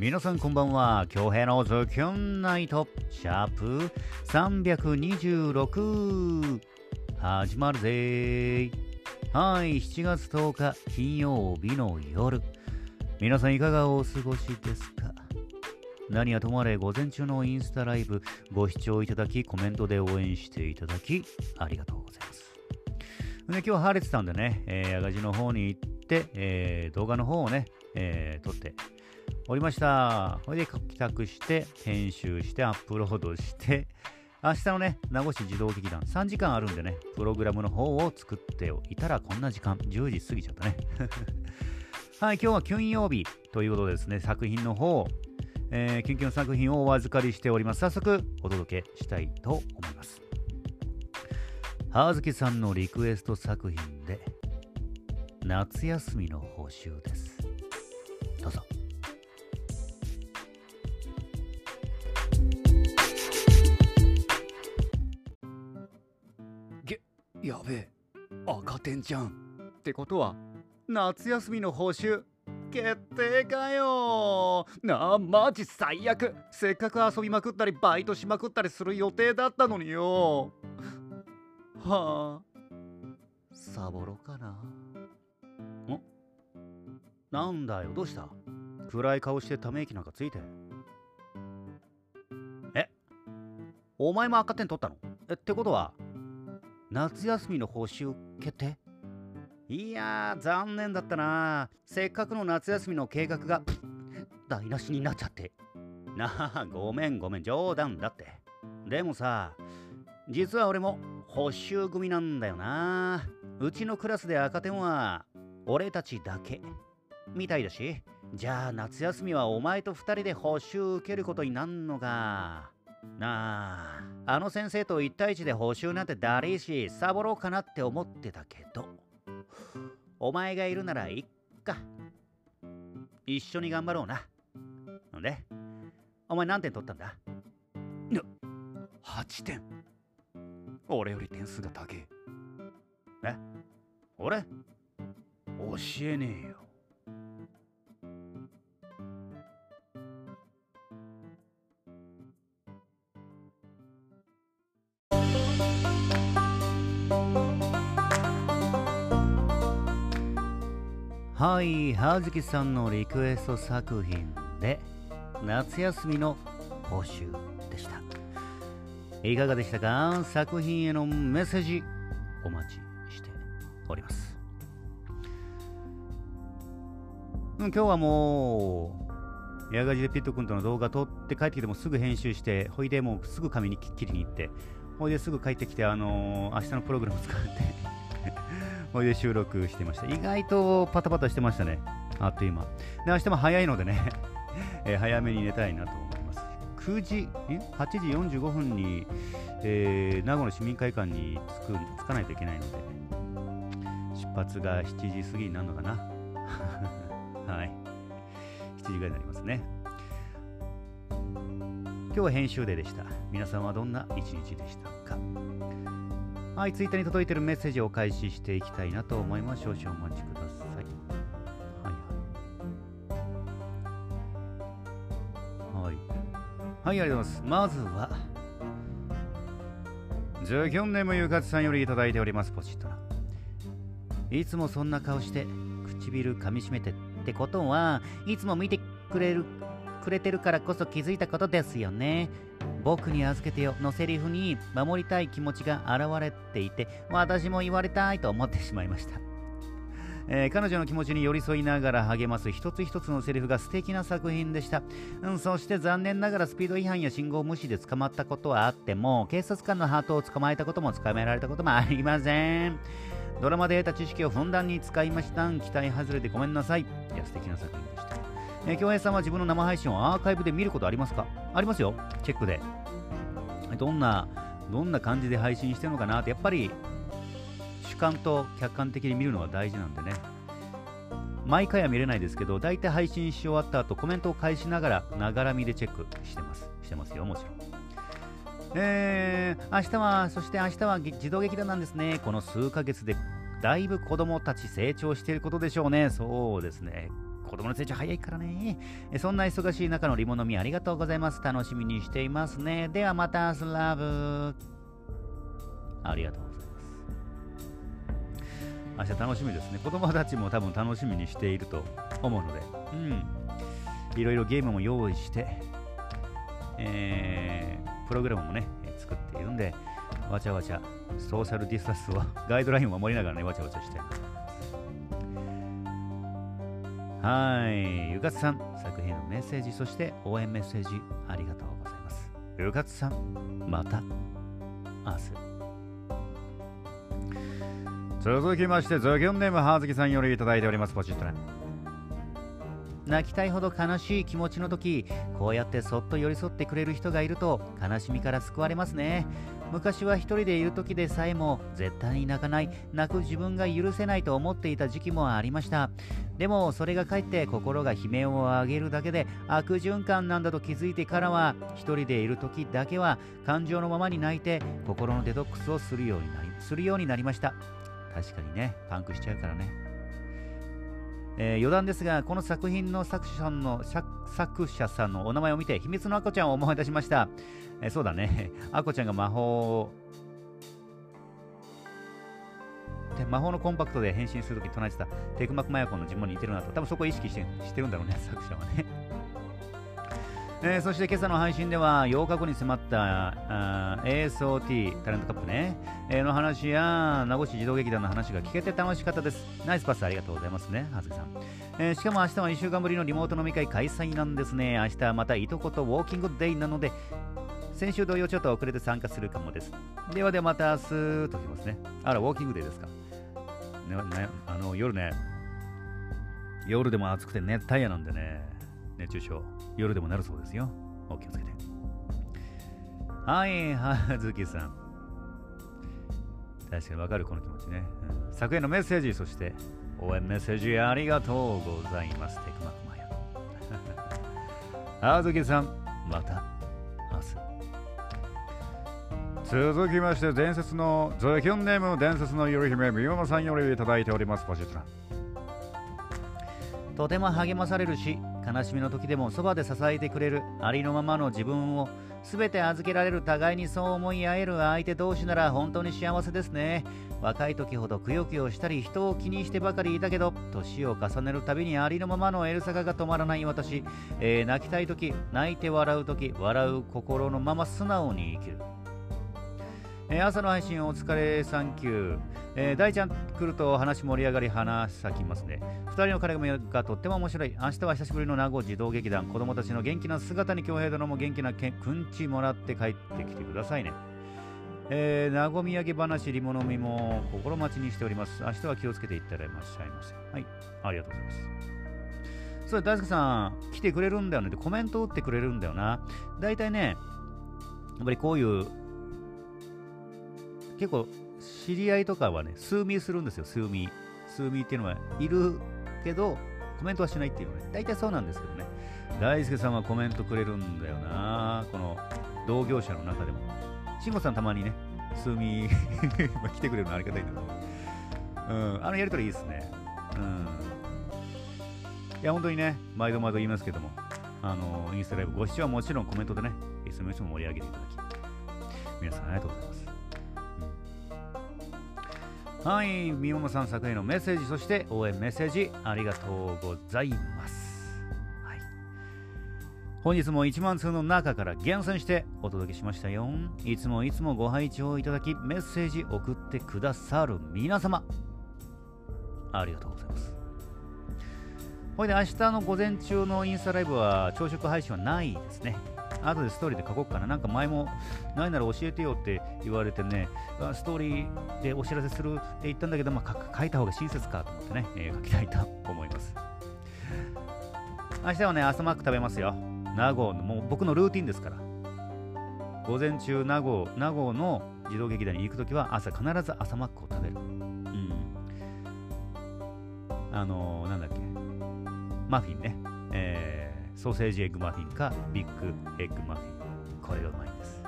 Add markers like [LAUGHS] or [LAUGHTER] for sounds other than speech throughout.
皆さんこんばんは。京平のズキュンナイト。シャープ326始まるぜ。はい7月10日金曜日の夜。皆さんいかがお過ごしですか？何はともあれ午前中のインスタライブ。ご視聴いただきコメントで応援していただきありがとうございます。で今日は晴れてたんでね、えー、赤字の方に行って、えー、動画の方をね、えー、撮っておりました。それで帰宅して、編集して、アップロードして、明日のね、名護市児童劇団3時間あるんでね、プログラムの方を作っていたらこんな時間、10時過ぎちゃったね。[LAUGHS] はい、今日は金曜日ということでですね、作品の方、えー、キュンキュン作品をお預かりしております。早速お届けしたいと思います。葉月さんのリクエスト作品で、夏休みの報酬です。どうぞ。やべえ、赤点じゃん。ってことは、夏休みの報酬、決定かよ。なあマジ最悪。せっかく遊びまくったりバイトしまくったりする予定だったのによ。はあ。サボろかな。んなんだよ。どうした？暗い顔してため息なんかついて。え？お前も赤点取ったの？えってことは夏休みの報酬決定？いやー残念だったなせっかくの夏休みの計画が台無しになっちゃって。[LAUGHS] なあごめんごめん。冗談だって。でもさ実は俺も補習組なんだよな。うちのクラスで赤点は俺たちだけ。みたいだしじゃあ夏休みはお前と2人で補習受けることになんのか。なああの先生と1対1で補習なんてだりしサボろうかなって思ってたけど。お前がいるならいっか。一緒に頑張ろうな。なんでお前何点取ったんだ？8点。俺より点数が高え。え？俺？教えねえよはい、葉月さんのリクエスト作品で夏休みの報酬でした。いかがでしたか？作品へのメッセージお待ちしております。今日はもう、矢賀でピット君との動画撮って帰ってきてもすぐ編集して、ほいでもうすぐ紙に切りに行って、ほいですぐ帰ってきて、あのー、明日のプログラム使ってほいで収録してました。意外とパタパタしてましたね。あっという間。で、明日も早いのでね [LAUGHS] えー、早めに寝たいなと思います。9時、え ?8 時45分に、えー、名護の市民会館に着く着かないといけないので、出発が7時過ぎになるのかな？[LAUGHS] はい。7時ぐらいになりますね。今日は編集デーでした。皆さんはどんな一日でしたか？はい、ツイッターに届いているメッセージをお返していきたいなと思います。少々お待ちください。はいはい。はい。はい、ありがとうございます。まずは、ズキョンネムゆかつさんよりいただいております、ポチッとな。いつもそんな顔して唇噛みしめてってことはいつも見てくれるくれてるからこそ気づいたことですよね。僕に預けてよ。のセリフに守りたい気持ちが現れていて私も言われたいと思ってしまいました、[LAUGHS] えー、彼女の気持ちに寄り添いながら励ます一つ一つのセリフが素敵な作品でした、うん、そして残念ながらスピード違反や信号無視で捕まったことはあっても警察官のハートを捕まえたことも捕まえられたこともありません。ドラマで得た知識をふんだんに使いました。期待外れでごめんなさい。いや素敵な作品でした。えー、京平さんは自分の生配信をアーカイブで見ることありますか？ありますよ。チェックで。どんな、どんな感じで配信してるのかなって、やっぱり主観と客観的に見るのは大事なんでね。毎回は見れないですけど、大体配信し終わった後、コメントを返しながら、ながら見でチェックしてます。してますよ、もちろん。えー、明日は、そして明日は児童劇団なんですね。この数ヶ月でだいぶ子供たち成長していることでしょうね。そうですね。子供の成長早いからね。そんな忙しい中のリモのみありがとうございます。楽しみにしていますね。ではまた、スラブ。ありがとうございます。明日楽しみですね。子供たちも多分楽しみにしていると思うので、うん。いろいろゲームも用意して、えー、プログラムもね、作っているんで、わちゃわちゃ、ソーシャルディスタンスを、ガイドラインを守りながらね、わちゃわちゃして。はい、ゆかつさん、作品のメッセージ、そして応援メッセージ、ありがとうございます。ゆかつさん、また、明日。続きまして、ゾギョンネームはずきさんよりいただいております。ポチッとね。泣きたいほど悲しい気持ちの時こうやってそっと寄り添ってくれる人がいると悲しみから救われますね。昔は一人でいる時でさえも絶対に泣かない泣く自分が許せないと思っていた時期もありました。でもそれがかえって心が悲鳴を上げるだけで悪循環なんだと気づいてからは一人でいる時だけは感情のままに泣いて心のデトックスをするようになりするようになりました。確かにねパンクしちゃうからね。えー、余談ですが、この作品の作者の作者さんのお名前を見て、秘密の赤ちゃんを思い出しました。えー、そうだね、[LAUGHS] 赤ちゃんが魔法を魔法のコンパクトで変身するとき唱えてたテクマクマヤコンの呪文に似てるなと、多分そこを意識してしてるんだろうね、作者はね。えー、そして今朝の配信では8日後に迫ったあ ASOT タレントカップね、えー、の話や名護市児童劇団の話が聞けて楽しかったです。ナイスパスありがとうございますね、はずきさん、えー、しかも明日は1週間ぶりのリモート飲み会開催なんですね。明日はまたいとことウォーキングデイなので、先週同様ちょっと遅れて参加するかもです。ではではまた明日ときますね。あら、ウォーキングデイですか。ね、ね、あの夜ね、夜でも暑くて熱帯夜なんでね、熱中症、夜でもなるそうですよ。お気をつけて。はい、はずきさん。確かにわかる、この気持ちね、うん。昨夜のメッセージ、そして応援メッセージありがとうございます。テクマクマヤ。[LAUGHS] はずきさん、また明日。続きまして、伝説のゾキョンネーム、伝説の夜姫、みよまさんよりいただいております。ポジトラ。とても励まされるし、悲しみの時でもそばで支えてくれるありのままの自分を全て預けられる互いにそう思い合える相手同士なら本当に幸せですね。若い時ほどくよくよしたり人を気にしてばかりいたけど年を重ねるたびにありのままのエルサガが止まらない私、えー、泣きたい時泣いて笑う時笑う心のまま素直に生きる。えー、朝の配信お疲れサンキュー、えー、大ちゃん来ると話盛り上がり話咲きますね2人の彼がとっても面白い明日は久しぶりの名護児童劇団子供たちの元気な姿に恭平殿も元気なくんちもらって帰ってきてくださいねえー、名護土産話、リモのみも心待ちにしております。明日は気をつけていってらっしゃいませ。はい、ありがとうございます。そう、大輔さん、来てくれるんだよねってコメント打ってくれるんだよな。大体ね、やっぱりこういう結構知り合いとかはね、数ミーするんですよ、数ミー。数ミーっていうのはいるけど、コメントはしないっていうのね。大体そうなんですけどね。大輔さんはコメントくれるんだよな。この同業者の中でも。慎吾さんたまにね、数ミー来てくれるのありがたいんだけど。うん、あのやりとりいいですね。うん。いや、本当にね、毎度毎度言いますけども、あの、インスタライブご視聴はもちろんコメントでね、SMS も盛り上げていただき、皆さんありがとうございます。はい、みももさん作へのメッセージ、そして応援メッセージありがとうございます。はい、本日も1万通の中から厳選してお届けしましたよ。いつもいつもご拝聴いただき、メッセージ送ってくださる皆様、ありがとうございます。ほいで明日の午前中のインスタライブは朝食配信はないですね。後でストーリーで書こうかな。なんか前も、ないなら教えてよって言われてね、ストーリーでお知らせするって言ったんだけど、まあ、書いた方が親切かと思ってね、えー、書きたいと思います。明日はね、朝マック食べますよ。名護の、もう僕のルーティンですから。午前中、名護、名護の児童劇団に行くときは、朝必ず朝マックを食べる。うん。あのー、なんだっけ。マフィンね。えーソーセージエッグマフィンかビッグエッグマフィンこれがうまいんです、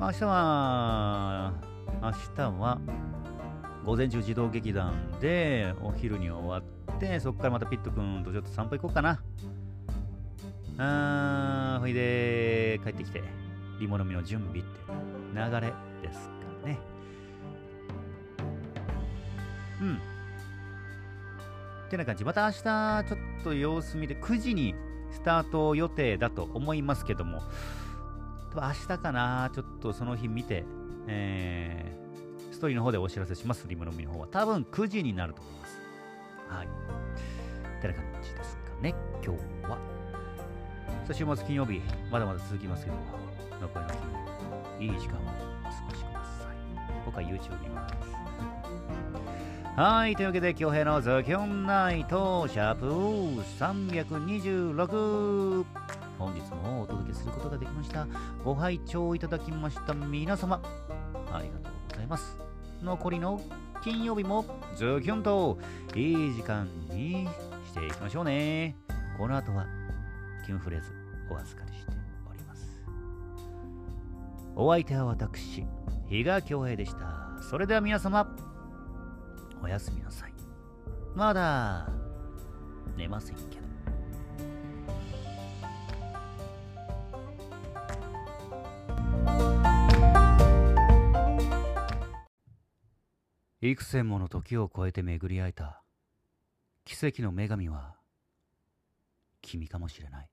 まあ、明日は明日は午前中児童劇団でお昼に終わって、そこからまたピット君とちょっと散歩行こうかな。あー、ほいで、帰ってきて、リモ飲みの準備って流れですかね。うん。ってな感じ。また明日、ちょっと様子見て、9時にスタート予定だと思いますけども、明日かな、ちょっとその日見て、えー、ストーリーの方でお知らせします、リモ飲みの方は。多分9時になると思います。はい。ってな感じですかね、今日は。さあ、週末金曜日、まだまだ続きますけども、残りの金曜日、いい時間をお過ごしください。僕は YouTube 見ます。はい、というわけで、今日のザキョンナイト、シャープ326。本日もお届けすることができました。ご拝聴いただきました皆様、ありがとうございます。残りの金曜日もズキュンといい時間にしていきましょうね。この後はキュンフレーズお預かりしております。お相手は私、比嘉恭平でした。それでは皆様、おやすみなさい。まだ寝ませんけど。幾千もの時を超えて巡り会えた奇跡の女神は君かもしれない